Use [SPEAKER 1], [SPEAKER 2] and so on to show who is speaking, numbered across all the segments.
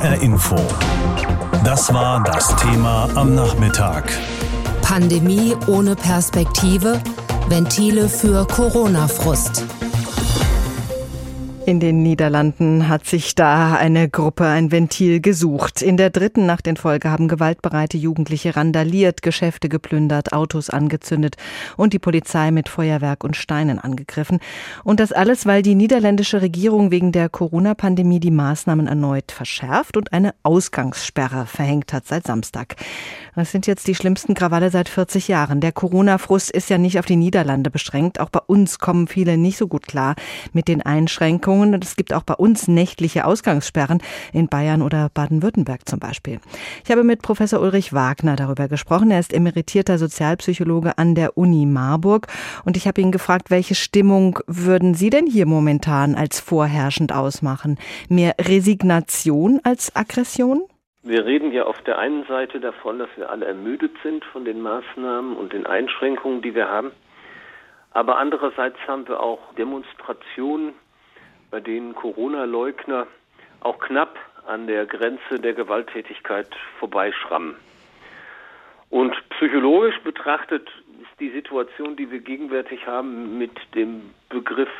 [SPEAKER 1] HR Info. Das war das Thema am Nachmittag.
[SPEAKER 2] Pandemie ohne Perspektive, Ventile für Corona-Frust.
[SPEAKER 3] In den Niederlanden hat sich da eine Gruppe ein Ventil gesucht. In der dritten Nacht in Folge haben gewaltbereite Jugendliche randaliert, Geschäfte geplündert, Autos angezündet und die Polizei mit Feuerwerk und Steinen angegriffen. Und das alles, weil die niederländische Regierung wegen der Corona-Pandemie die Maßnahmen erneut verschärft und eine Ausgangssperre verhängt hat seit Samstag. Das sind jetzt die schlimmsten Krawalle seit 40 Jahren. Der Corona-Frust ist ja nicht auf die Niederlande beschränkt. Auch bei uns kommen viele nicht so gut klar mit den Einschränkungen. Und es gibt auch bei uns nächtliche Ausgangssperren in Bayern oder Baden-Württemberg zum Beispiel. Ich habe mit Professor Ulrich Wagner darüber gesprochen. Er ist emeritierter Sozialpsychologe an der Uni Marburg und ich habe ihn gefragt, welche Stimmung würden Sie denn hier momentan als vorherrschend ausmachen? Mehr Resignation als Aggression?
[SPEAKER 4] Wir reden ja auf der einen Seite davon, dass wir alle ermüdet sind von den Maßnahmen und den Einschränkungen, die wir haben. Aber andererseits haben wir auch Demonstrationen bei denen Corona-Leugner auch knapp an der Grenze der Gewalttätigkeit vorbeischrammen. Und psychologisch betrachtet ist die Situation, die wir gegenwärtig haben, mit dem Begriff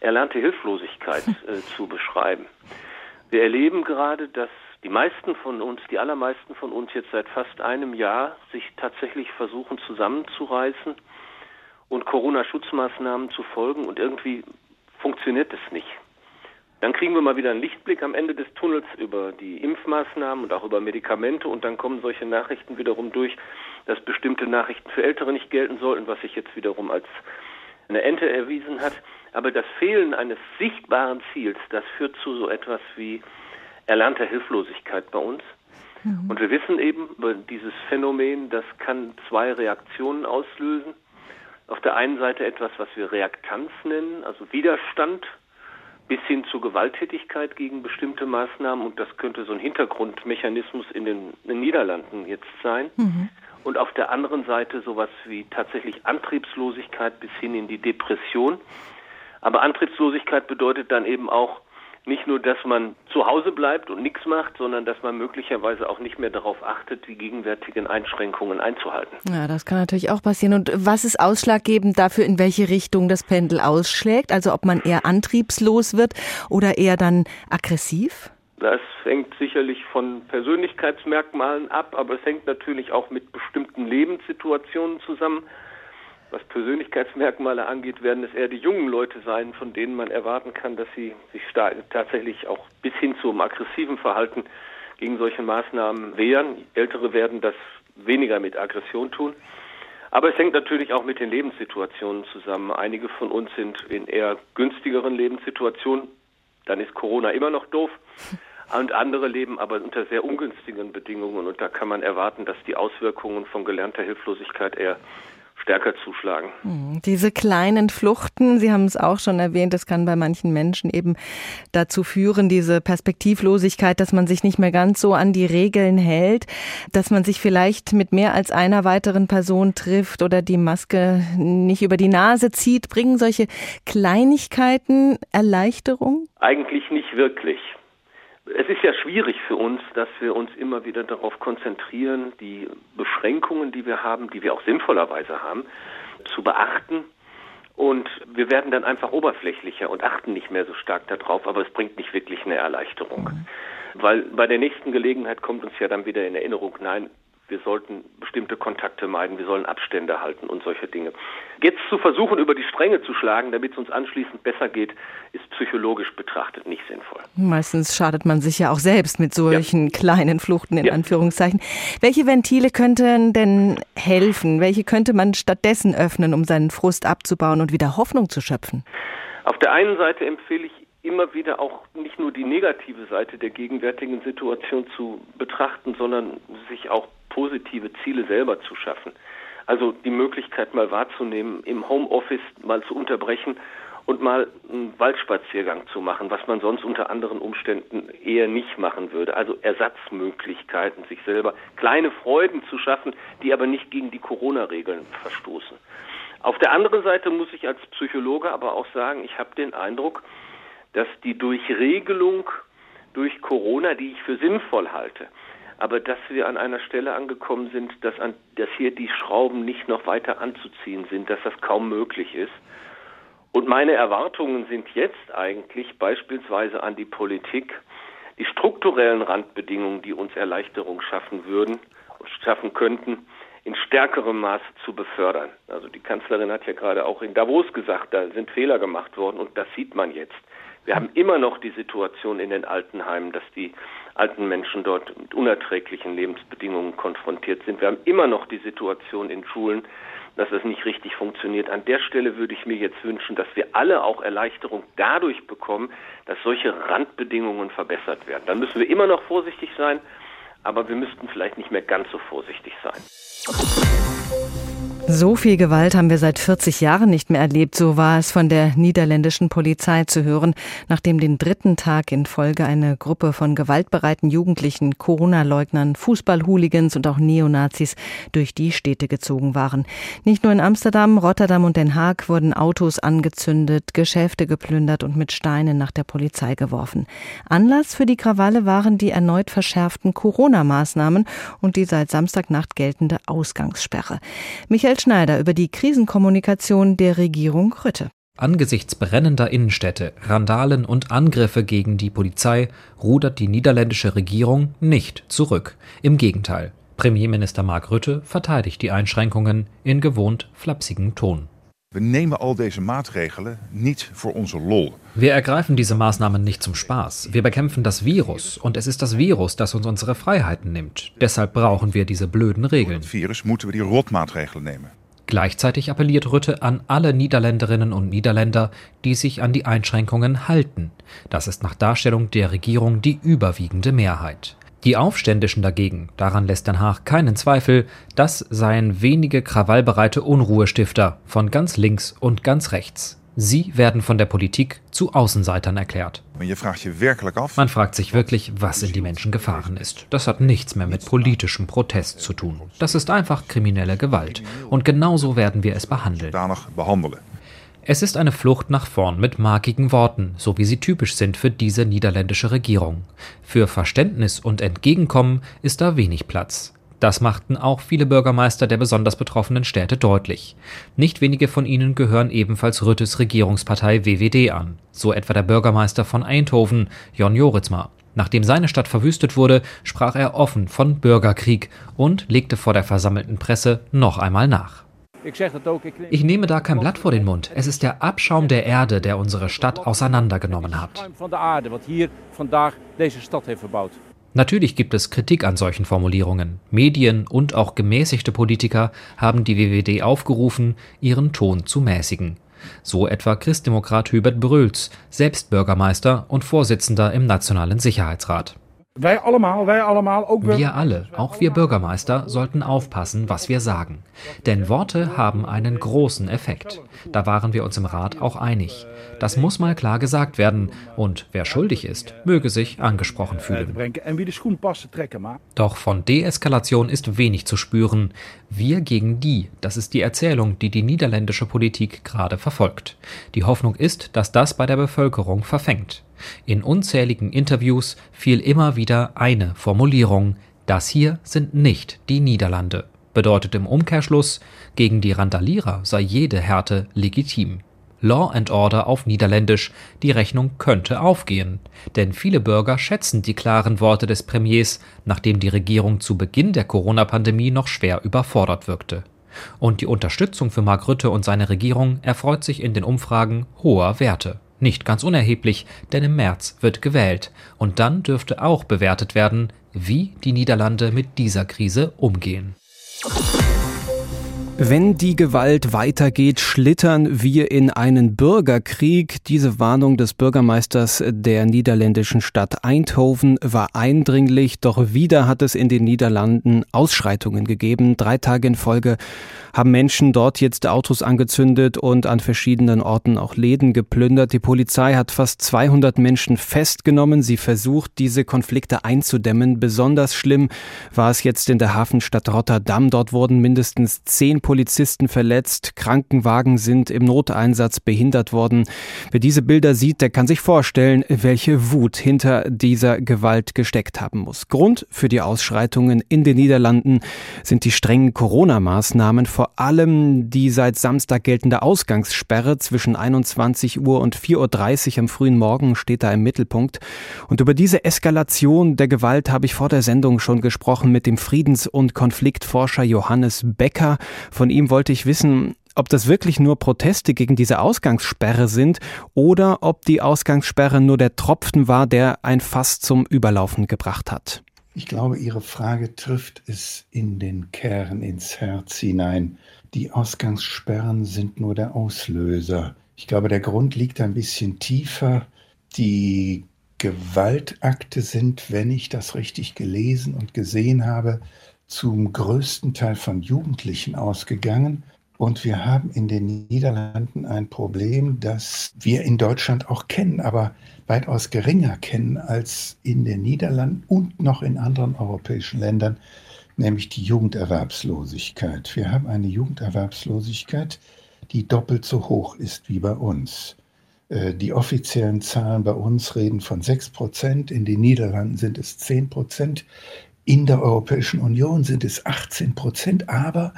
[SPEAKER 4] erlernte Hilflosigkeit äh, zu beschreiben. Wir erleben gerade, dass die meisten von uns, die allermeisten von uns jetzt seit fast einem Jahr sich tatsächlich versuchen zusammenzureißen und Corona-Schutzmaßnahmen zu folgen und irgendwie funktioniert es nicht. Dann kriegen wir mal wieder einen Lichtblick am Ende des Tunnels über die Impfmaßnahmen und auch über Medikamente und dann kommen solche Nachrichten wiederum durch, dass bestimmte Nachrichten für Ältere nicht gelten sollten, was sich jetzt wiederum als eine Ente erwiesen hat. Aber das Fehlen eines sichtbaren Ziels, das führt zu so etwas wie erlernter Hilflosigkeit bei uns. Mhm. Und wir wissen eben über dieses Phänomen, das kann zwei Reaktionen auslösen. Auf der einen Seite etwas, was wir Reaktanz nennen, also Widerstand bis hin zu Gewalttätigkeit gegen bestimmte Maßnahmen und das könnte so ein Hintergrundmechanismus in den, in den Niederlanden jetzt sein. Mhm. Und auf der anderen Seite sowas wie tatsächlich Antriebslosigkeit bis hin in die Depression. Aber Antriebslosigkeit bedeutet dann eben auch nicht nur, dass man zu Hause bleibt und nichts macht, sondern dass man möglicherweise auch nicht mehr darauf achtet, die gegenwärtigen Einschränkungen einzuhalten.
[SPEAKER 3] Ja, das kann natürlich auch passieren. Und was ist ausschlaggebend dafür, in welche Richtung das Pendel ausschlägt? Also ob man eher antriebslos wird oder eher dann aggressiv?
[SPEAKER 4] Das hängt sicherlich von Persönlichkeitsmerkmalen ab, aber es hängt natürlich auch mit bestimmten Lebenssituationen zusammen. Was Persönlichkeitsmerkmale angeht, werden es eher die jungen Leute sein, von denen man erwarten kann, dass sie sich tatsächlich auch bis hin zum aggressiven Verhalten gegen solche Maßnahmen wehren. Ältere werden das weniger mit Aggression tun. Aber es hängt natürlich auch mit den Lebenssituationen zusammen. Einige von uns sind in eher günstigeren Lebenssituationen. Dann ist Corona immer noch doof. Und andere leben aber unter sehr ungünstigen Bedingungen. Und da kann man erwarten, dass die Auswirkungen von gelernter Hilflosigkeit eher stärker zuschlagen.
[SPEAKER 3] Hm, diese kleinen Fluchten, Sie haben es auch schon erwähnt, das kann bei manchen Menschen eben dazu führen, diese Perspektivlosigkeit, dass man sich nicht mehr ganz so an die Regeln hält, dass man sich vielleicht mit mehr als einer weiteren Person trifft oder die Maske nicht über die Nase zieht. Bringen solche Kleinigkeiten Erleichterung?
[SPEAKER 4] Eigentlich nicht wirklich. Es ist ja schwierig für uns, dass wir uns immer wieder darauf konzentrieren, die Beschränkungen, die wir haben, die wir auch sinnvollerweise haben, zu beachten. Und wir werden dann einfach oberflächlicher und achten nicht mehr so stark darauf, aber es bringt nicht wirklich eine Erleichterung. Mhm. Weil bei der nächsten Gelegenheit kommt uns ja dann wieder in Erinnerung, nein, wir sollten bestimmte Kontakte meiden, wir sollen Abstände halten und solche Dinge. Jetzt zu versuchen, über die Stränge zu schlagen, damit es uns anschließend besser geht, ist psychologisch betrachtet nicht sinnvoll.
[SPEAKER 3] Meistens schadet man sich ja auch selbst mit solchen ja. kleinen Fluchten in ja. Anführungszeichen. Welche Ventile könnten denn helfen? Welche könnte man stattdessen öffnen, um seinen Frust abzubauen und wieder Hoffnung zu schöpfen?
[SPEAKER 4] Auf der einen Seite empfehle ich immer wieder auch nicht nur die negative Seite der gegenwärtigen Situation zu betrachten, sondern sich auch positive Ziele selber zu schaffen. Also die Möglichkeit mal wahrzunehmen, im Homeoffice mal zu unterbrechen und mal einen Waldspaziergang zu machen, was man sonst unter anderen Umständen eher nicht machen würde. Also Ersatzmöglichkeiten, sich selber kleine Freuden zu schaffen, die aber nicht gegen die Corona-Regeln verstoßen. Auf der anderen Seite muss ich als Psychologe aber auch sagen, ich habe den Eindruck, dass die Durchregelung durch Corona, die ich für sinnvoll halte. Aber dass wir an einer Stelle angekommen sind, dass, an, dass hier die Schrauben nicht noch weiter anzuziehen sind, dass das kaum möglich ist. Und meine Erwartungen sind jetzt eigentlich beispielsweise an die Politik, die strukturellen Randbedingungen, die uns Erleichterung schaffen würden schaffen könnten, in stärkerem Maße zu befördern. Also die Kanzlerin hat ja gerade auch in Davos gesagt, da sind Fehler gemacht worden und das sieht man jetzt. Wir haben immer noch die Situation in den Altenheimen, dass die alten Menschen dort mit unerträglichen Lebensbedingungen konfrontiert sind. Wir haben immer noch die Situation in Schulen, dass es nicht richtig funktioniert. An der Stelle würde ich mir jetzt wünschen, dass wir alle auch Erleichterung dadurch bekommen, dass solche Randbedingungen verbessert werden. Dann müssen wir immer noch vorsichtig sein, aber wir müssten vielleicht nicht mehr ganz so vorsichtig sein.
[SPEAKER 3] So viel Gewalt haben wir seit 40 Jahren nicht mehr erlebt, so war es von der niederländischen Polizei zu hören, nachdem den dritten Tag in Folge eine Gruppe von gewaltbereiten Jugendlichen, Corona-Leugnern, Fußball-Hooligans und auch Neonazis durch die Städte gezogen waren. Nicht nur in Amsterdam, Rotterdam und Den Haag wurden Autos angezündet, Geschäfte geplündert und mit Steinen nach der Polizei geworfen. Anlass für die Krawalle waren die erneut verschärften Corona-Maßnahmen und die seit Samstagnacht geltende Ausgangssperre. Michael Michael Schneider über die Krisenkommunikation der Regierung Rütte.
[SPEAKER 5] Angesichts brennender Innenstädte, Randalen und Angriffe gegen die Polizei rudert die niederländische Regierung nicht zurück. Im Gegenteil. Premierminister Mark Rutte verteidigt die Einschränkungen in gewohnt flapsigem Ton.
[SPEAKER 6] Wir nehmen all deze maatregelen nicht für onze lol.
[SPEAKER 5] Wir ergreifen diese Maßnahmen nicht zum Spaß. Wir bekämpfen das Virus und es ist das Virus, das uns unsere Freiheiten nimmt. Deshalb brauchen wir diese blöden Regeln.
[SPEAKER 6] Das Virus müssen wir die Rotmaatregelen nehmen.
[SPEAKER 5] Gleichzeitig appelliert Rütte an alle Niederländerinnen und Niederländer, die sich an die Einschränkungen halten. Das ist nach Darstellung der Regierung die überwiegende Mehrheit. Die Aufständischen dagegen, daran lässt Den Haag keinen Zweifel, das seien wenige krawallbereite Unruhestifter von ganz links und ganz rechts. Sie werden von der Politik zu Außenseitern erklärt. Man fragt sich wirklich, was in die Menschen gefahren ist. Das hat nichts mehr mit politischem Protest zu tun. Das ist einfach kriminelle Gewalt. Und genauso werden wir es behandeln. Es ist eine Flucht nach vorn mit markigen Worten, so wie sie typisch sind für diese niederländische Regierung. Für Verständnis und Entgegenkommen ist da wenig Platz. Das machten auch viele Bürgermeister der besonders betroffenen Städte deutlich. Nicht wenige von ihnen gehören ebenfalls Rüttes Regierungspartei WWD an, so etwa der Bürgermeister von Eindhoven, Jon Joritzma. Nachdem seine Stadt verwüstet wurde, sprach er offen von Bürgerkrieg und legte vor der versammelten Presse noch einmal nach. Ich nehme da kein Blatt vor den Mund. Es ist der Abschaum der Erde, der unsere Stadt auseinandergenommen hat. Natürlich gibt es Kritik an solchen Formulierungen. Medien und auch gemäßigte Politiker haben die WWD aufgerufen, ihren Ton zu mäßigen. So etwa Christdemokrat Hubert Brülz, selbst Bürgermeister und Vorsitzender im Nationalen Sicherheitsrat.
[SPEAKER 7] Wir
[SPEAKER 5] alle, auch wir Bürgermeister, sollten aufpassen, was wir sagen. Denn Worte haben einen großen Effekt. Da waren wir uns im Rat auch einig. Das muss mal klar gesagt werden. Und wer schuldig ist, möge sich angesprochen fühlen. Doch von Deeskalation ist wenig zu spüren. Wir gegen die, das ist die Erzählung, die die niederländische Politik gerade verfolgt. Die Hoffnung ist, dass das bei der Bevölkerung verfängt. In unzähligen Interviews fiel immer wieder eine Formulierung, das hier sind nicht die Niederlande, bedeutet im Umkehrschluss, gegen die Randalierer sei jede Härte legitim. Law and Order auf Niederländisch, die Rechnung könnte aufgehen, denn viele Bürger schätzen die klaren Worte des Premiers, nachdem die Regierung zu Beginn der Corona-Pandemie noch schwer überfordert wirkte. Und die Unterstützung für Mark Rutte und seine Regierung erfreut sich in den Umfragen hoher Werte. Nicht ganz unerheblich, denn im März wird gewählt, und dann dürfte auch bewertet werden, wie die Niederlande mit dieser Krise umgehen.
[SPEAKER 8] Wenn die Gewalt weitergeht, schlittern wir in einen Bürgerkrieg. Diese Warnung des Bürgermeisters der niederländischen Stadt Eindhoven war eindringlich, doch wieder hat es in den Niederlanden Ausschreitungen gegeben. Drei Tage in Folge haben Menschen dort jetzt Autos angezündet und an verschiedenen Orten auch Läden geplündert. Die Polizei hat fast 200 Menschen festgenommen. Sie versucht, diese Konflikte einzudämmen. Besonders schlimm war es jetzt in der Hafenstadt Rotterdam. Dort wurden mindestens zehn Polizisten verletzt, Krankenwagen sind im Noteinsatz behindert worden. Wer diese Bilder sieht, der kann sich vorstellen, welche Wut hinter dieser Gewalt gesteckt haben muss. Grund für die Ausschreitungen in den Niederlanden sind die strengen Corona-Maßnahmen, vor allem die seit Samstag geltende Ausgangssperre zwischen 21 Uhr und 4.30 Uhr am frühen Morgen steht da im Mittelpunkt. Und über diese Eskalation der Gewalt habe ich vor der Sendung schon gesprochen mit dem Friedens- und Konfliktforscher Johannes Becker. Von ihm wollte ich wissen, ob das wirklich nur Proteste gegen diese Ausgangssperre sind oder ob die Ausgangssperre nur der Tropfen war, der ein Fass zum Überlaufen gebracht hat.
[SPEAKER 7] Ich glaube, Ihre Frage trifft es in den Kern, ins Herz hinein. Die Ausgangssperren sind nur der Auslöser. Ich glaube, der Grund liegt ein bisschen tiefer. Die Gewaltakte sind, wenn ich das richtig gelesen und gesehen habe, zum größten Teil von Jugendlichen ausgegangen. Und wir haben in den Niederlanden ein Problem, das wir in Deutschland auch kennen, aber weitaus geringer kennen als in den Niederlanden und noch in anderen europäischen Ländern, nämlich die Jugenderwerbslosigkeit. Wir haben eine Jugenderwerbslosigkeit, die doppelt so hoch ist wie bei uns. Äh, die offiziellen Zahlen bei uns reden von 6 Prozent, in den Niederlanden sind es 10 Prozent, in der Europäischen Union sind es 18 Prozent, aber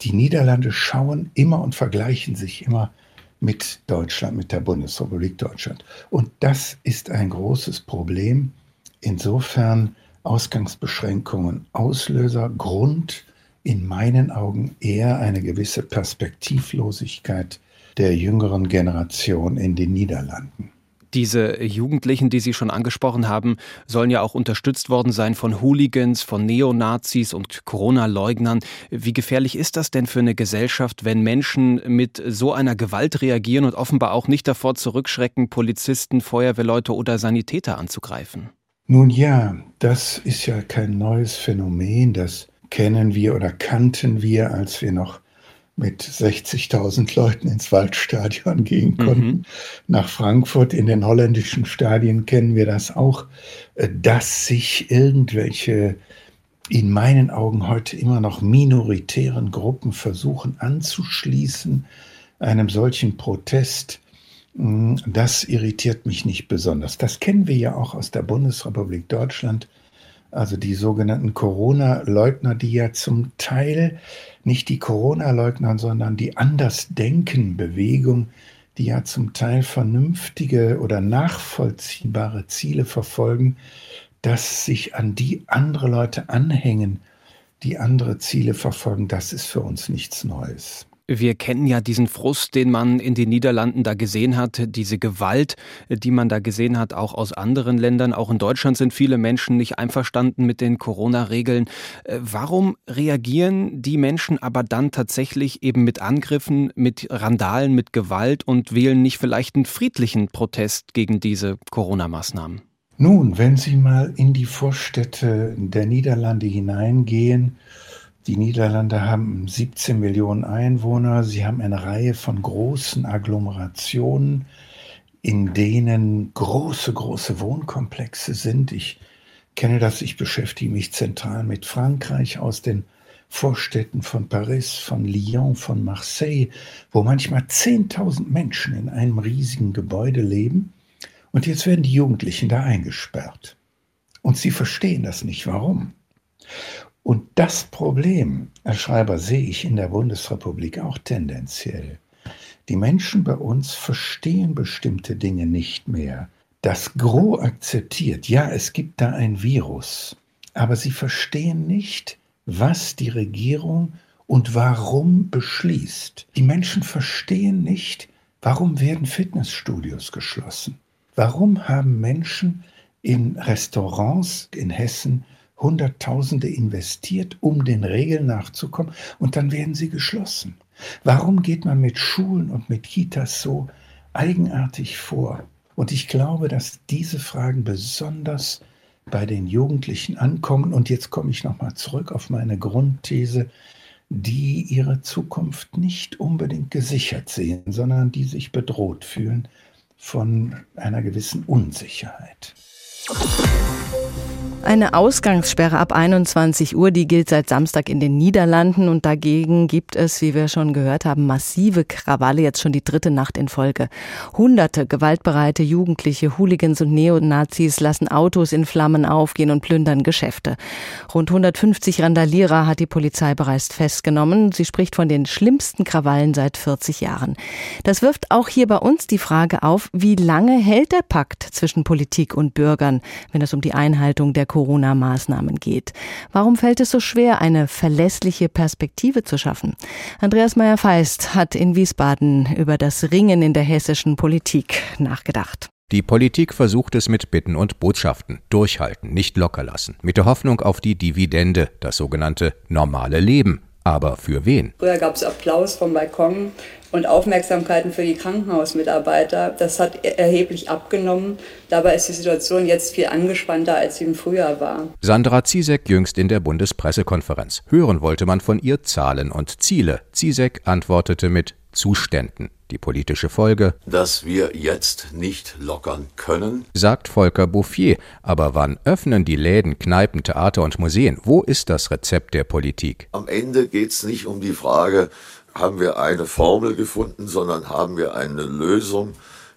[SPEAKER 7] die Niederlande schauen immer und vergleichen sich immer mit Deutschland, mit der Bundesrepublik Deutschland. Und das ist ein großes Problem. Insofern Ausgangsbeschränkungen, Auslöser, Grund in meinen Augen eher eine gewisse Perspektivlosigkeit der jüngeren Generation in den Niederlanden.
[SPEAKER 8] Diese Jugendlichen, die Sie schon angesprochen haben, sollen ja auch unterstützt worden sein von Hooligans, von Neonazis und Corona-Leugnern. Wie gefährlich ist das denn für eine Gesellschaft, wenn Menschen mit so einer Gewalt reagieren und offenbar auch nicht davor zurückschrecken, Polizisten, Feuerwehrleute oder Sanitäter anzugreifen?
[SPEAKER 7] Nun ja, das ist ja kein neues Phänomen. Das kennen wir oder kannten wir, als wir noch mit 60.000 Leuten ins Waldstadion gehen mhm. konnten. Mhm. Nach Frankfurt in den holländischen Stadien kennen wir das auch, äh, dass sich irgendwelche in meinen Augen heute immer noch minoritären Gruppen versuchen anzuschließen einem solchen Protest. Mm, das irritiert mich nicht besonders. Das kennen wir ja auch aus der Bundesrepublik Deutschland also die sogenannten Corona-Leugner, die ja zum Teil nicht die Corona-Leugner, sondern die Andersdenken-Bewegung, die ja zum Teil vernünftige oder nachvollziehbare Ziele verfolgen, dass sich an die andere Leute anhängen, die andere Ziele verfolgen, das ist für uns nichts Neues.
[SPEAKER 8] Wir kennen ja diesen Frust, den man in den Niederlanden da gesehen hat, diese Gewalt, die man da gesehen hat, auch aus anderen Ländern. Auch in Deutschland sind viele Menschen nicht einverstanden mit den Corona-Regeln. Äh, warum reagieren die Menschen aber dann tatsächlich eben mit Angriffen, mit Randalen, mit Gewalt und wählen nicht vielleicht einen friedlichen Protest gegen diese Corona-Maßnahmen?
[SPEAKER 7] Nun, wenn Sie mal in die Vorstädte der Niederlande hineingehen, die Niederlande haben 17 Millionen Einwohner. Sie haben eine Reihe von großen Agglomerationen, in denen große, große Wohnkomplexe sind. Ich kenne das, ich beschäftige mich zentral mit Frankreich aus den Vorstädten von Paris, von Lyon, von Marseille, wo manchmal 10.000 Menschen in einem riesigen Gebäude leben. Und jetzt werden die Jugendlichen da eingesperrt. Und sie verstehen das nicht. Warum? Und das Problem, Herr Schreiber, sehe ich in der Bundesrepublik auch tendenziell. Die Menschen bei uns verstehen bestimmte Dinge nicht mehr. Das Gros akzeptiert, ja, es gibt da ein Virus, aber sie verstehen nicht, was die Regierung und warum beschließt. Die Menschen verstehen nicht, warum werden Fitnessstudios geschlossen. Warum haben Menschen in Restaurants in Hessen Hunderttausende investiert, um den Regeln nachzukommen, und dann werden sie geschlossen. Warum geht man mit Schulen und mit Kitas so eigenartig vor? Und ich glaube, dass diese Fragen besonders bei den Jugendlichen ankommen. Und jetzt komme ich nochmal zurück auf meine Grundthese, die ihre Zukunft nicht unbedingt gesichert sehen, sondern die sich bedroht fühlen von einer gewissen Unsicherheit.
[SPEAKER 3] Eine Ausgangssperre ab 21 Uhr, die gilt seit Samstag in den Niederlanden und dagegen gibt es, wie wir schon gehört haben, massive Krawalle, jetzt schon die dritte Nacht in Folge. Hunderte gewaltbereite Jugendliche, Hooligans und Neonazis lassen Autos in Flammen aufgehen und plündern Geschäfte. Rund 150 Randalierer hat die Polizei bereits festgenommen. Sie spricht von den schlimmsten Krawallen seit 40 Jahren. Das wirft auch hier bei uns die Frage auf, wie lange hält der Pakt zwischen Politik und Bürgern, wenn es um die Einhaltung der Corona-Maßnahmen geht. Warum fällt es so schwer, eine verlässliche Perspektive zu schaffen? Andreas Meyer-Feist hat in Wiesbaden über das Ringen in der hessischen Politik nachgedacht.
[SPEAKER 9] Die Politik versucht es mit Bitten und Botschaften. Durchhalten, nicht locker lassen. Mit der Hoffnung auf die Dividende, das sogenannte normale Leben. Aber für wen?
[SPEAKER 10] Früher gab es Applaus vom Balkon und Aufmerksamkeiten für die Krankenhausmitarbeiter. Das hat erheblich abgenommen. Dabei ist die Situation jetzt viel angespannter, als sie im Frühjahr war.
[SPEAKER 9] Sandra Ziesek jüngst in der Bundespressekonferenz. Hören wollte man von ihr Zahlen und Ziele. Ziesek antwortete mit Zuständen. Die politische Folge,
[SPEAKER 11] dass wir jetzt nicht lockern können,
[SPEAKER 9] sagt Volker Bouffier. Aber wann öffnen die Läden, Kneipen, Theater und Museen? Wo ist das Rezept der Politik?
[SPEAKER 11] Am Ende geht es nicht um die Frage, haben wir eine Formel gefunden, sondern haben wir eine Lösung,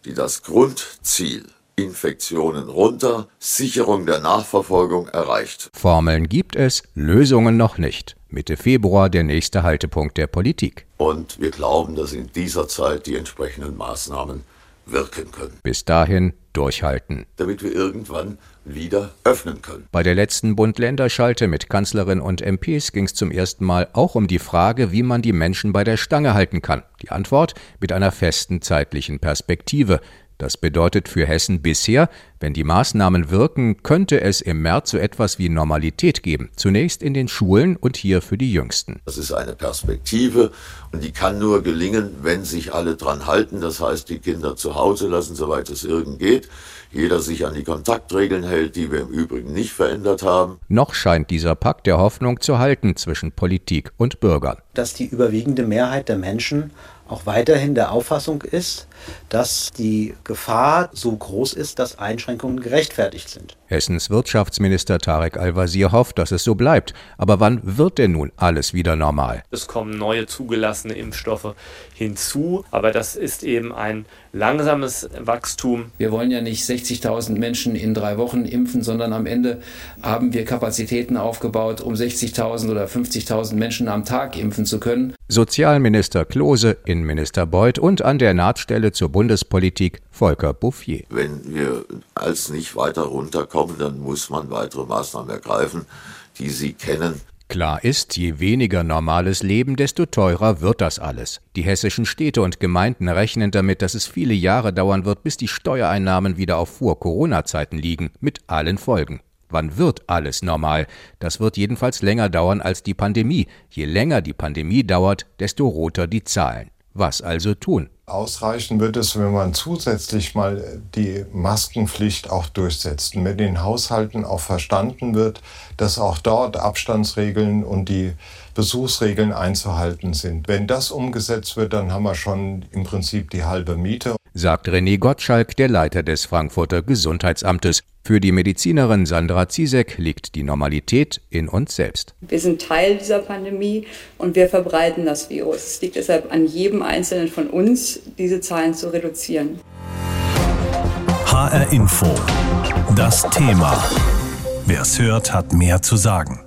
[SPEAKER 11] die das Grundziel Infektionen runter, Sicherung der Nachverfolgung erreicht.
[SPEAKER 9] Formeln gibt es, Lösungen noch nicht. Mitte Februar der nächste Haltepunkt der Politik.
[SPEAKER 11] Und wir glauben, dass in dieser Zeit die entsprechenden Maßnahmen wirken können.
[SPEAKER 9] Bis dahin durchhalten.
[SPEAKER 11] Damit wir irgendwann wieder öffnen können.
[SPEAKER 9] Bei der letzten Bund-Länder-Schalte mit Kanzlerin und MPs ging es zum ersten Mal auch um die Frage, wie man die Menschen bei der Stange halten kann. Die Antwort mit einer festen zeitlichen Perspektive. Das bedeutet für Hessen bisher, wenn die Maßnahmen wirken, könnte es im März so etwas wie Normalität geben. Zunächst in den Schulen und hier für die Jüngsten.
[SPEAKER 11] Das ist eine Perspektive und die kann nur gelingen, wenn sich alle dran halten. Das heißt, die Kinder zu Hause lassen, soweit es irgend geht. Jeder sich an die Kontaktregeln hält, die wir im Übrigen nicht verändert haben.
[SPEAKER 9] Noch scheint dieser Pakt der Hoffnung zu halten zwischen Politik und Bürgern.
[SPEAKER 12] Dass die überwiegende Mehrheit der Menschen auch weiterhin der Auffassung ist, dass die Gefahr so groß ist, dass Einschränkungen gerechtfertigt sind.
[SPEAKER 9] Hessens Wirtschaftsminister Tarek Al-Wazir hofft, dass es so bleibt. Aber wann wird denn nun alles wieder normal?
[SPEAKER 13] Es kommen neue zugelassene Impfstoffe hinzu, aber das ist eben ein langsames Wachstum.
[SPEAKER 14] Wir wollen ja nicht 60.000 Menschen in drei Wochen impfen, sondern am Ende haben wir Kapazitäten aufgebaut, um 60.000 oder 50.000 Menschen am Tag impfen zu können.
[SPEAKER 9] Sozialminister Klose, Innenminister Beuth und an der Nahtstelle zur Bundespolitik Volker Bouffier.
[SPEAKER 11] Wenn wir als nicht weiter runterkommen, dann muss man weitere Maßnahmen ergreifen, die Sie kennen.
[SPEAKER 9] Klar ist, je weniger normales Leben, desto teurer wird das alles. Die hessischen Städte und Gemeinden rechnen damit, dass es viele Jahre dauern wird, bis die Steuereinnahmen wieder auf Vor-Corona-Zeiten liegen, mit allen Folgen. Wann wird alles normal? Das wird jedenfalls länger dauern als die Pandemie. Je länger die Pandemie dauert, desto roter die Zahlen. Was also tun?
[SPEAKER 15] Ausreichen wird es, wenn man zusätzlich mal die Maskenpflicht auch durchsetzt. Und wenn den Haushalten auch verstanden wird, dass auch dort Abstandsregeln und die Besuchsregeln einzuhalten sind. Wenn das umgesetzt wird, dann haben wir schon im Prinzip die halbe Miete.
[SPEAKER 9] Sagt René Gottschalk, der Leiter des Frankfurter Gesundheitsamtes. Für die Medizinerin Sandra Ziesek liegt die Normalität in uns selbst.
[SPEAKER 10] Wir sind Teil dieser Pandemie und wir verbreiten das Virus. Es liegt deshalb an jedem Einzelnen von uns, diese Zahlen zu reduzieren.
[SPEAKER 1] HR Info. Das Thema. Wer es hört, hat mehr zu sagen.